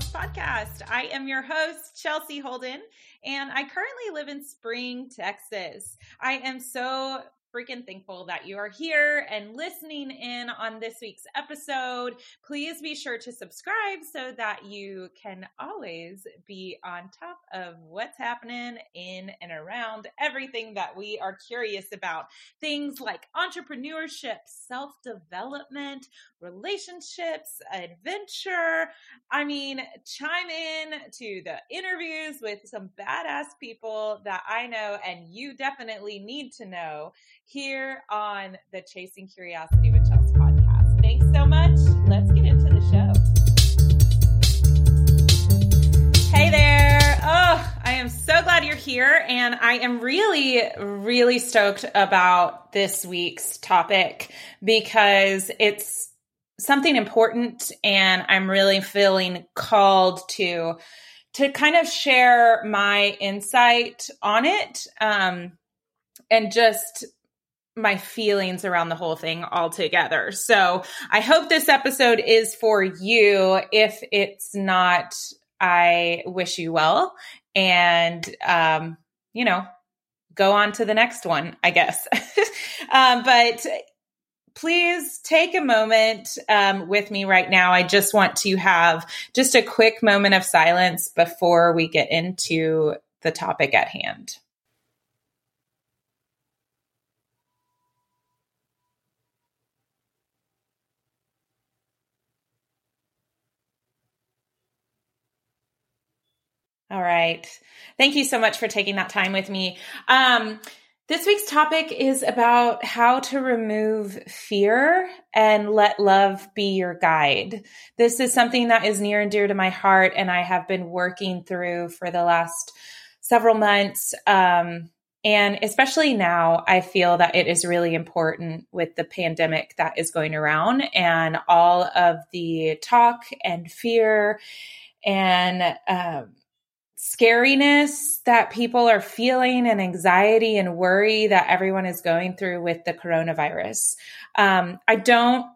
Chels podcast. I am your host, Chelsea Holden, and I currently live in Spring, Texas. I am so freaking thankful that you are here and listening in on this week's episode. Please be sure to subscribe so that you can always be on top of what's happening in and around everything that we are curious about. Things like entrepreneurship, self development, relationships, adventure. I mean, chime in to the interviews with some badass people that I know and you definitely need to know here on the Chasing Curiosity with Chelsea podcast. Thanks so much. Let's get into the show. Hey there. Oh, I am so glad you're here. And I am really, really stoked about this week's topic because it's something important and I'm really feeling called to to kind of share my insight on it um, and just my feelings around the whole thing altogether. So I hope this episode is for you. If it's not, I wish you well. And, um, you know, go on to the next one, I guess. um, but please take a moment um, with me right now. I just want to have just a quick moment of silence before we get into the topic at hand. All right. Thank you so much for taking that time with me. Um, this week's topic is about how to remove fear and let love be your guide. This is something that is near and dear to my heart, and I have been working through for the last several months. Um, and especially now, I feel that it is really important with the pandemic that is going around and all of the talk and fear and um, scariness that people are feeling and anxiety and worry that everyone is going through with the coronavirus. Um, I don't,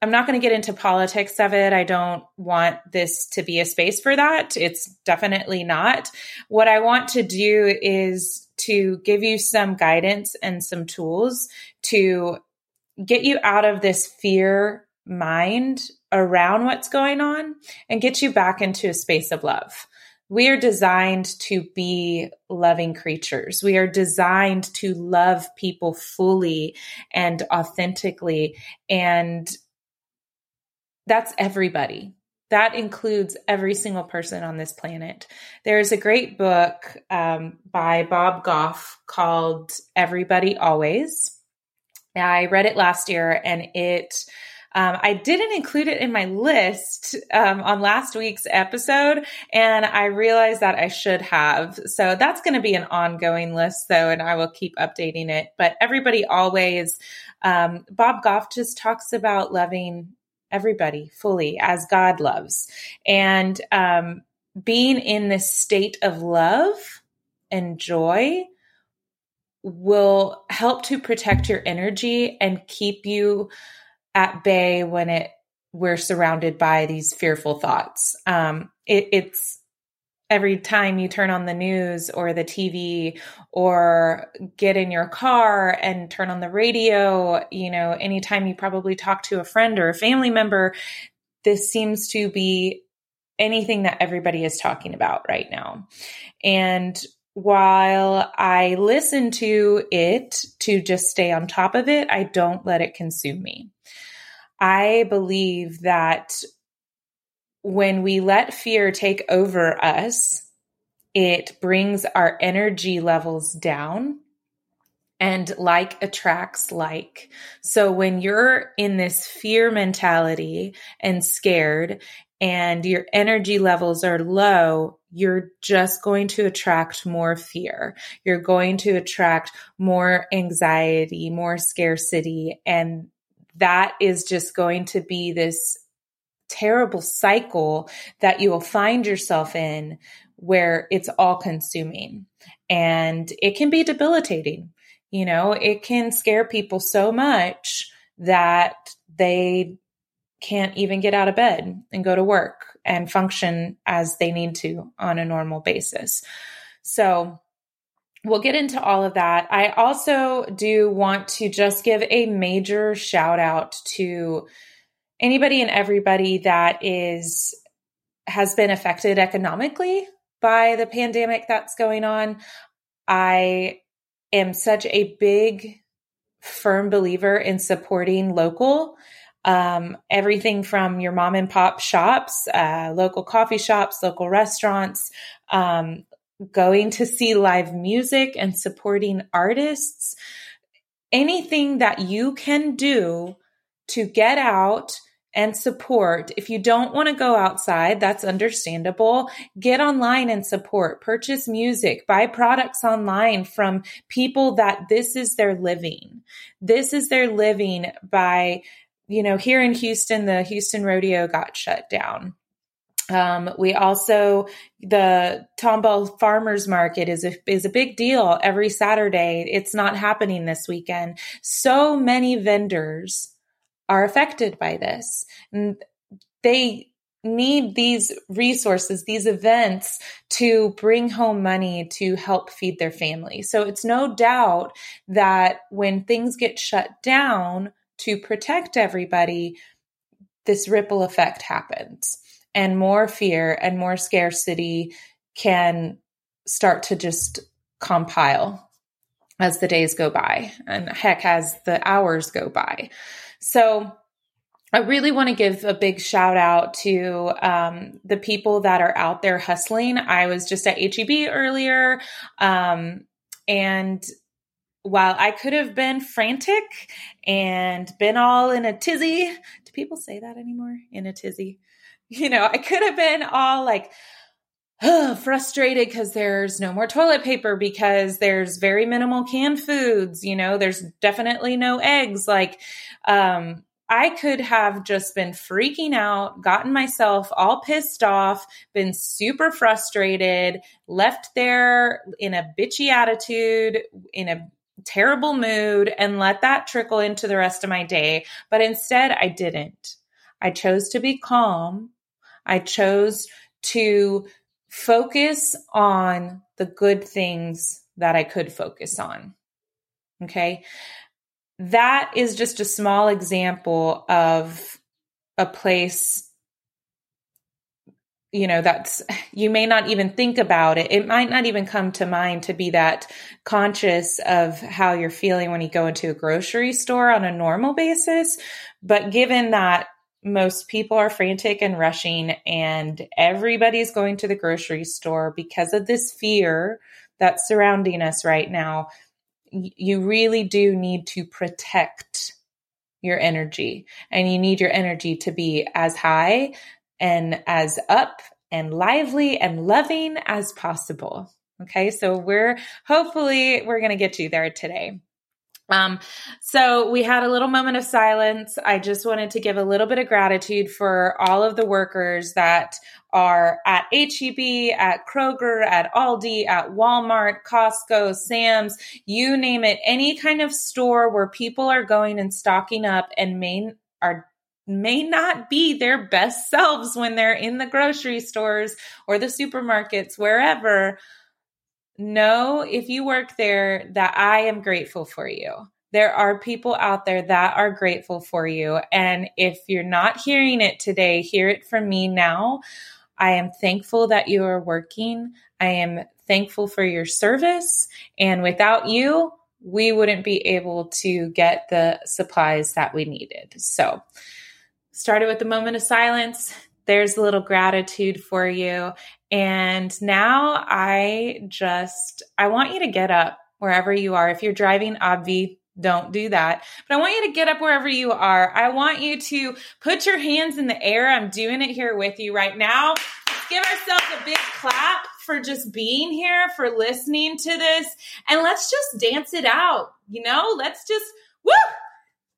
I'm not going to get into politics of it. I don't want this to be a space for that. It's definitely not. What I want to do is to give you some guidance and some tools to get you out of this fear mind around what's going on and get you back into a space of love. We are designed to be loving creatures. We are designed to love people fully and authentically. And that's everybody. That includes every single person on this planet. There's a great book um, by Bob Goff called Everybody Always. I read it last year and it um, I didn't include it in my list um, on last week's episode, and I realized that I should have. So that's going to be an ongoing list, though, and I will keep updating it. But everybody always, um, Bob Goff just talks about loving everybody fully as God loves, and um, being in this state of love and joy will help to protect your energy and keep you at bay when it we're surrounded by these fearful thoughts. Um, it, it's every time you turn on the news or the TV or get in your car and turn on the radio, you know, anytime you probably talk to a friend or a family member, this seems to be anything that everybody is talking about right now. And while I listen to it to just stay on top of it, I don't let it consume me. I believe that when we let fear take over us, it brings our energy levels down and like attracts like. So when you're in this fear mentality and scared and your energy levels are low, you're just going to attract more fear. You're going to attract more anxiety, more scarcity, and that is just going to be this terrible cycle that you will find yourself in where it's all consuming and it can be debilitating. You know, it can scare people so much that they can't even get out of bed and go to work and function as they need to on a normal basis. So, we'll get into all of that. I also do want to just give a major shout out to anybody and everybody that is has been affected economically by the pandemic that's going on. I am such a big firm believer in supporting local um, everything from your mom and pop shops, uh, local coffee shops, local restaurants, um, going to see live music and supporting artists, anything that you can do to get out and support. If you don't want to go outside, that's understandable. Get online and support. Purchase music, buy products online from people that this is their living. This is their living by, you know, here in Houston, the Houston Rodeo got shut down. Um, we also the Tomball Farmers Market is a is a big deal every Saturday. It's not happening this weekend. So many vendors are affected by this, and they need these resources, these events to bring home money to help feed their family. So it's no doubt that when things get shut down to protect everybody, this ripple effect happens. And more fear and more scarcity can start to just compile as the days go by and heck as the hours go by. So i really want to give a big shout out to um, the people that are out there hustling. I was just at HEB earlier um, and while i could have been frantic and been all in a tizzy do people say that anymore? In a tizzy. You know, I could have been all like, frustrated because there's no more toilet paper because there's very minimal canned foods you know there's definitely no eggs. Like um I could have just been freaking out, gotten myself all pissed off, been super frustrated, left there in a bitchy attitude, in a terrible mood, and let that trickle into the rest of my day. But instead, I didn't. I chose to be calm. I chose to focus on the good things that I could focus on. Okay. That is just a small example of a place you know that's you may not even think about it. It might not even come to mind to be that conscious of how you're feeling when you go into a grocery store on a normal basis. But given that most people are frantic and rushing and everybody's going to the grocery store because of this fear that's surrounding us right now you really do need to protect your energy. And you need your energy to be as high and as up and lively and loving as possible. Okay so we're hopefully we're going to get you there today. Um, so we had a little moment of silence. I just wanted to give a little bit of gratitude for all of the workers that are at HEB, at Kroger, at Aldi, at Walmart, Costco, Sam's, you name it, any kind of store where people are going and stocking up and main are may not be their best selves when they're in the grocery stores or the supermarkets, wherever know if you work there that I am grateful for you. There are people out there that are grateful for you. And if you're not hearing it today, hear it from me now. I am thankful that you are working. I am thankful for your service. And without you, we wouldn't be able to get the supplies that we needed. So, started with a moment of silence. There's a little gratitude for you. And now I just, I want you to get up wherever you are. If you're driving, obvi, don't do that. But I want you to get up wherever you are. I want you to put your hands in the air. I'm doing it here with you right now. Let's give ourselves a big clap for just being here, for listening to this. And let's just dance it out. You know, let's just, woo!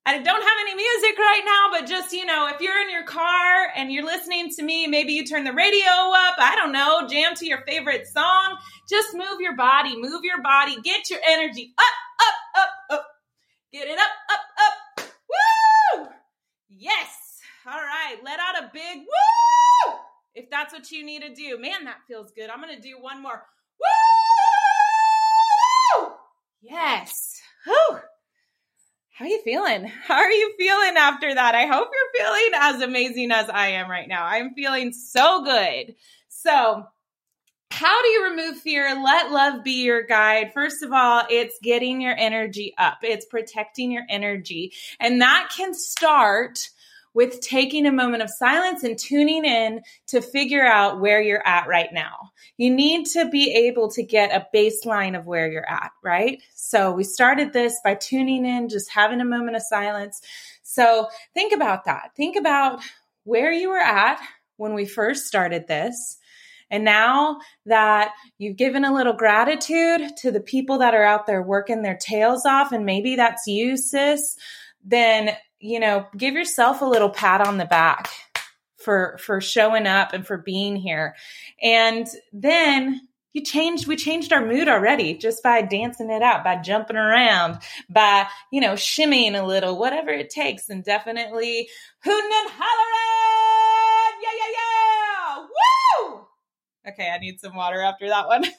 I don't have any music right now, but just, you know, if you're in your car and you're listening to me, maybe you turn the radio up, I don't know, jam to your favorite song. Just move your body, move your body, get your energy up, up, up, up. Get it up, up, up. Woo! Yes. All right. Let out a big woo if that's what you need to do. Man, that feels good. I'm going to do one more. Woo! Yes. Whew. How are you feeling? How are you feeling after that? I hope you're feeling as amazing as I am right now. I'm feeling so good. So, how do you remove fear? Let love be your guide. First of all, it's getting your energy up, it's protecting your energy. And that can start with taking a moment of silence and tuning in to figure out where you're at right now. You need to be able to get a baseline of where you're at, right? So we started this by tuning in, just having a moment of silence. So think about that. Think about where you were at when we first started this and now that you've given a little gratitude to the people that are out there working their tails off, and maybe that's you, sis, then, you know, give yourself a little pat on the back for for showing up and for being here. And then you changed we changed our mood already just by dancing it out by jumping around by you know shimmying a little whatever it takes and definitely hooting and hollering yeah yeah yeah woo Okay, I need some water after that one.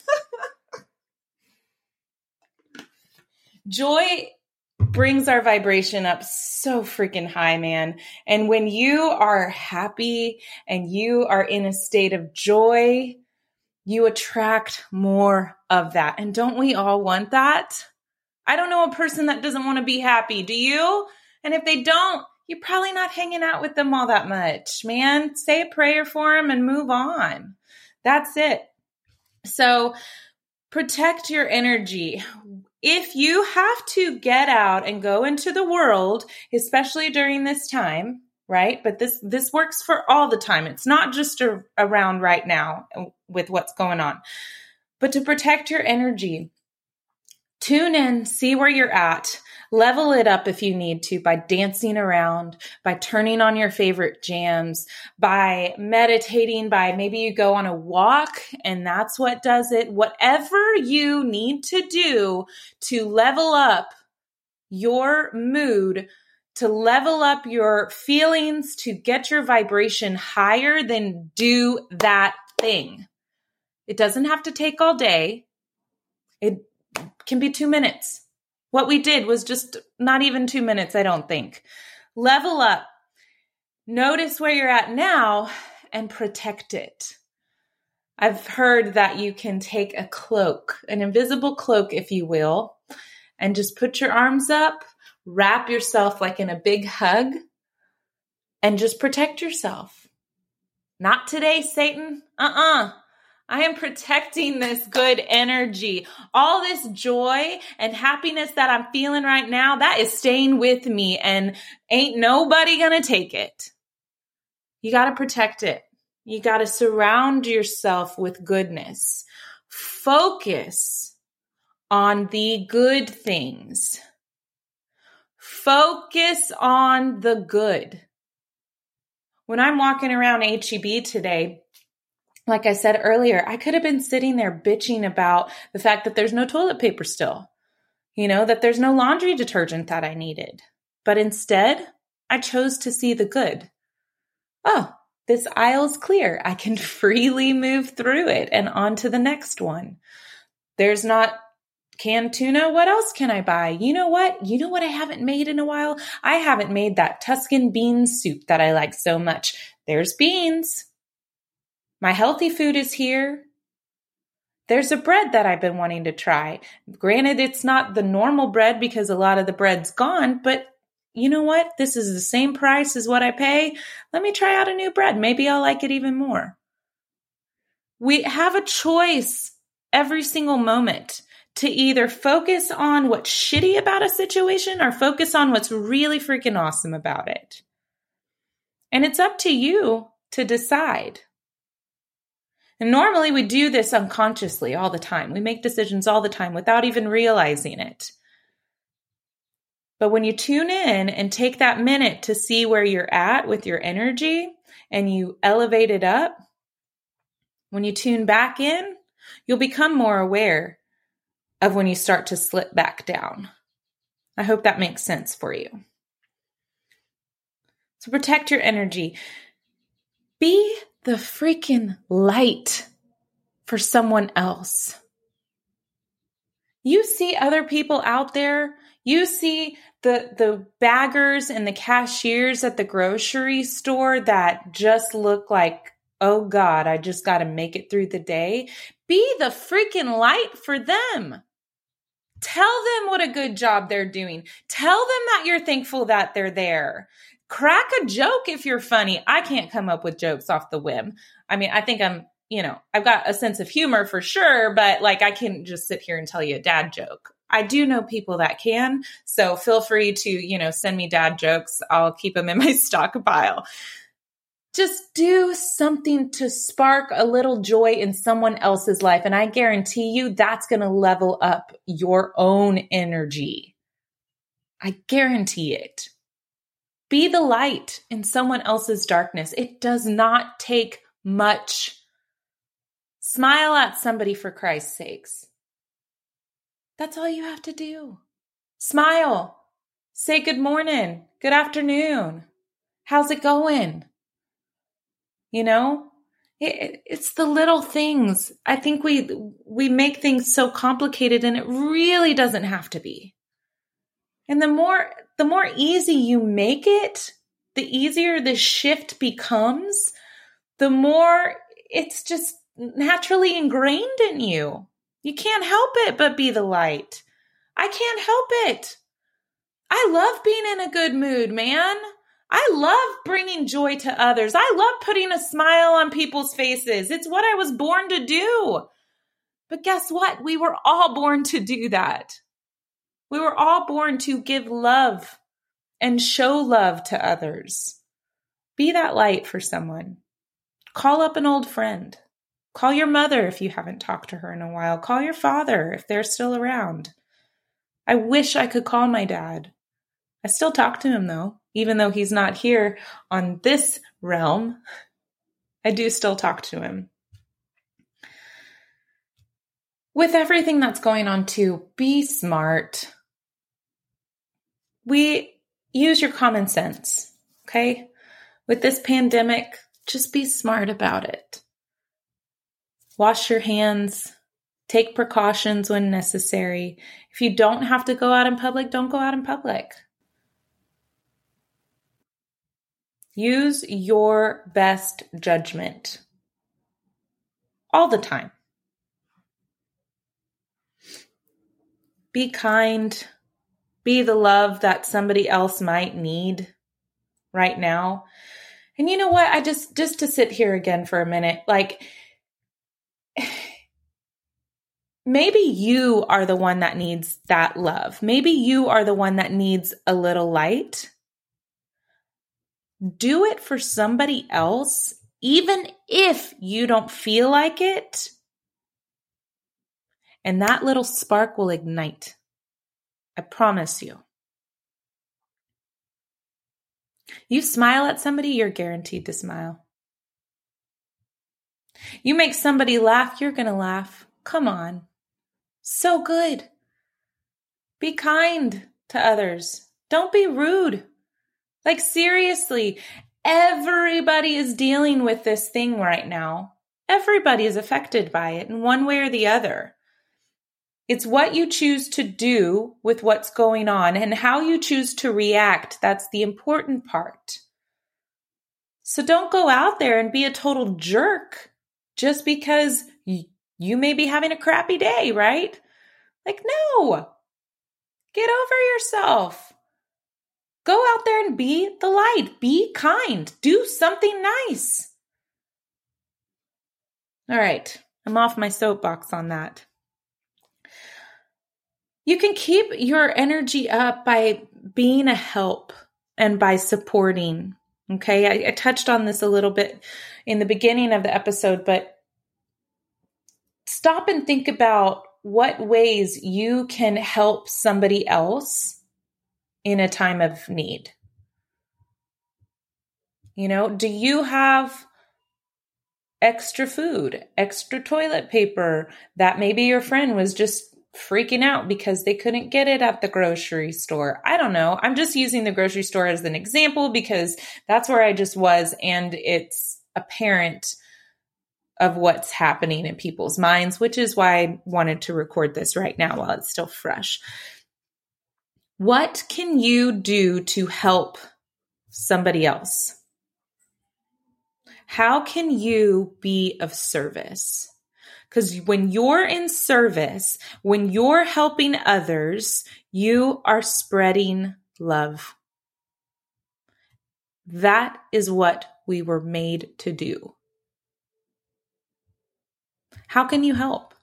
Joy brings our vibration up so freaking high, man. And when you are happy and you are in a state of joy, you attract more of that. And don't we all want that? I don't know a person that doesn't want to be happy. Do you? And if they don't, you're probably not hanging out with them all that much, man. Say a prayer for them and move on. That's it. So protect your energy. If you have to get out and go into the world, especially during this time, right? But this this works for all the time. It's not just a, around right now with what's going on. But to protect your energy, tune in, see where you're at. Level it up if you need to by dancing around, by turning on your favorite jams, by meditating, by maybe you go on a walk and that's what does it. Whatever you need to do to level up your mood, to level up your feelings, to get your vibration higher, then do that thing. It doesn't have to take all day. It can be two minutes. What we did was just not even two minutes, I don't think. Level up. Notice where you're at now and protect it. I've heard that you can take a cloak, an invisible cloak, if you will, and just put your arms up, wrap yourself like in a big hug, and just protect yourself. Not today, Satan. Uh uh-uh. uh I am protecting this good energy. All this joy and happiness that I'm feeling right now, that is staying with me and ain't nobody gonna take it. You gotta protect it. You gotta surround yourself with goodness. Focus on the good things. Focus on the good. When I'm walking around HEB today, like I said earlier, I could have been sitting there bitching about the fact that there's no toilet paper still, you know, that there's no laundry detergent that I needed. But instead, I chose to see the good. Oh, this aisle's clear. I can freely move through it and on to the next one. There's not canned tuna. What else can I buy? You know what? You know what I haven't made in a while? I haven't made that Tuscan bean soup that I like so much. There's beans. My healthy food is here. There's a bread that I've been wanting to try. Granted, it's not the normal bread because a lot of the bread's gone, but you know what? This is the same price as what I pay. Let me try out a new bread. Maybe I'll like it even more. We have a choice every single moment to either focus on what's shitty about a situation or focus on what's really freaking awesome about it. And it's up to you to decide. And normally we do this unconsciously all the time. We make decisions all the time without even realizing it. But when you tune in and take that minute to see where you're at with your energy and you elevate it up, when you tune back in, you'll become more aware of when you start to slip back down. I hope that makes sense for you. So protect your energy. Be the freaking light for someone else. You see other people out there, you see the the baggers and the cashiers at the grocery store that just look like, "Oh god, I just got to make it through the day." Be the freaking light for them. Tell them what a good job they're doing. Tell them that you're thankful that they're there. Crack a joke if you're funny. I can't come up with jokes off the whim. I mean, I think I'm, you know, I've got a sense of humor for sure, but like I can't just sit here and tell you a dad joke. I do know people that can. So feel free to, you know, send me dad jokes. I'll keep them in my stockpile just do something to spark a little joy in someone else's life. And I guarantee you that's going to level up your own energy. I guarantee it. Be the light in someone else's darkness. It does not take much. Smile at somebody for Christ's sakes. That's all you have to do. Smile. Say good morning, good afternoon. How's it going? you know it, it's the little things i think we we make things so complicated and it really doesn't have to be and the more the more easy you make it the easier the shift becomes the more it's just naturally ingrained in you you can't help it but be the light i can't help it i love being in a good mood man I love bringing joy to others. I love putting a smile on people's faces. It's what I was born to do. But guess what? We were all born to do that. We were all born to give love and show love to others. Be that light for someone. Call up an old friend. Call your mother if you haven't talked to her in a while. Call your father if they're still around. I wish I could call my dad. I still talk to him though even though he's not here on this realm, I do still talk to him. With everything that's going on, too, be smart. We use your common sense, okay? With this pandemic, just be smart about it. Wash your hands, take precautions when necessary. If you don't have to go out in public, don't go out in public. Use your best judgment all the time. Be kind. Be the love that somebody else might need right now. And you know what? I just, just to sit here again for a minute, like, maybe you are the one that needs that love. Maybe you are the one that needs a little light do it for somebody else, even if you don't feel like it. And that little spark will ignite. I promise you. You smile at somebody, you're guaranteed to smile. You make somebody laugh, you're going to laugh. Come on. So good. Be kind to others. Don't be rude. Like, seriously, everybody is dealing with this thing right now. Everybody is affected by it in one way or the other. It's what you choose to do with what's going on and how you choose to react. That's the important part. So don't go out there and be a total jerk just because you may be having a crappy day, right? Like, no, get over yourself. Go out there and be the light. Be kind. Do something nice. All right. I'm off my soapbox on that. You can keep your energy up by being a help and by supporting. Okay. I, I touched on this a little bit in the beginning of the episode, but stop and think about what ways you can help somebody else in a time of need? You know, do you have extra food, extra toilet paper that maybe your friend was just freaking out because they couldn't get it at the grocery store. I don't know. I'm just using the grocery store as an example because that's where I just was and it's apparent of what's happening in people's minds, which is why I wanted to record this right now while it's still fresh. What can you do to help somebody else? How can you be of service? Because when you're in service, when you're helping others, you are spreading love. That is what we were made to do. How can you help?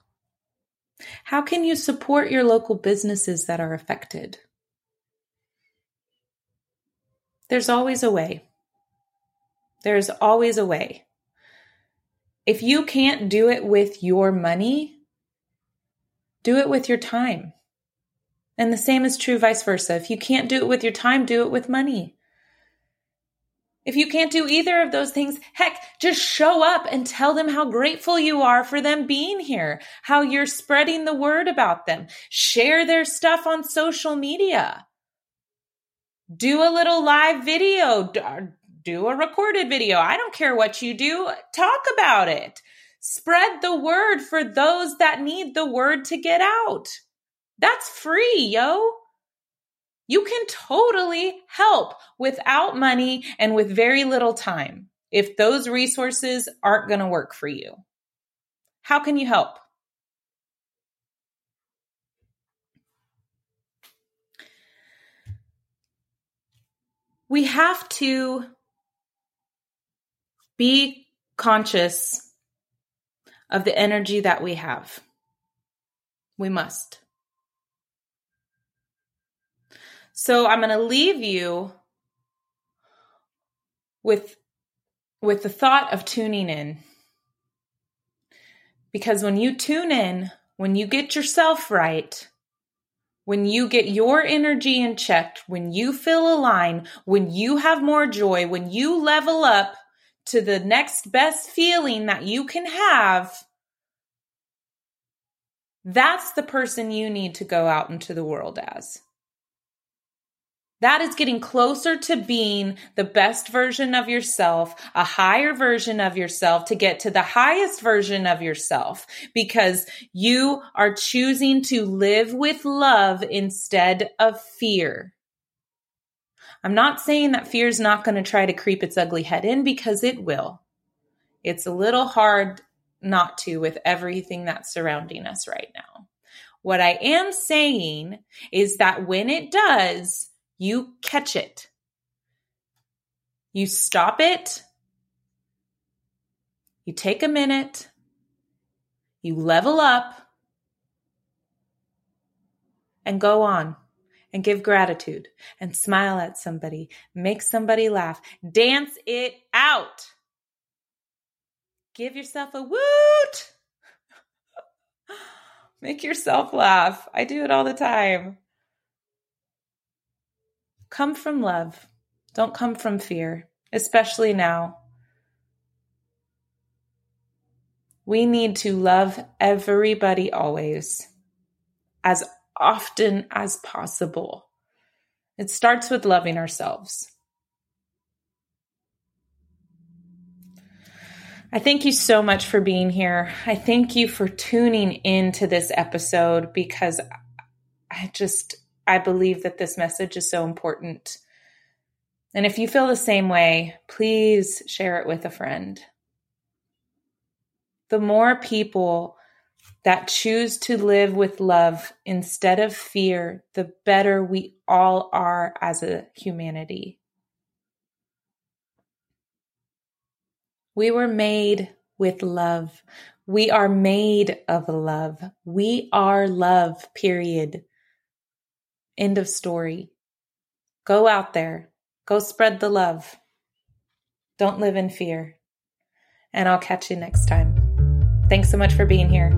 How can you support your local businesses that are affected? There's always a way. There's always a way. If you can't do it with your money, do it with your time. And the same is true vice versa. If you can't do it with your time, do it with money. If you can't do either of those things, heck, just show up and tell them how grateful you are for them being here, how you're spreading the word about them. Share their stuff on social media. Do a little live video, do a recorded video. I don't care what you do. Talk about it. Spread the word for those that need the word to get out. That's free, yo. You can totally help without money and with very little time if those resources aren't going to work for you. How can you help? We have to be conscious of the energy that we have. We must. So I'm going to leave you with with the thought of tuning in. Because when you tune in, when you get yourself right, when you get your energy in check, when you feel aligned, when you have more joy, when you level up to the next best feeling that you can have, that's the person you need to go out into the world as. That is getting closer to being the best version of yourself, a higher version of yourself to get to the highest version of yourself because you are choosing to live with love instead of fear. I'm not saying that fear is not going to try to creep its ugly head in because it will. It's a little hard not to with everything that's surrounding us right now. What I am saying is that when it does, you catch it. You stop it. You take a minute. You level up and go on and give gratitude and smile at somebody, make somebody laugh, dance it out. Give yourself a woot. make yourself laugh. I do it all the time. Come from love. Don't come from fear, especially now. We need to love everybody always, as often as possible. It starts with loving ourselves. I thank you so much for being here. I thank you for tuning into this episode because I just I believe that this message is so important. And if you feel the same way, please share it with a friend. The more people that choose to live with love instead of fear, the better we all are as a humanity. We were made with love. We are made of love. We are love, period. End of story. Go out there. Go spread the love. Don't live in fear. And I'll catch you next time. Thanks so much for being here.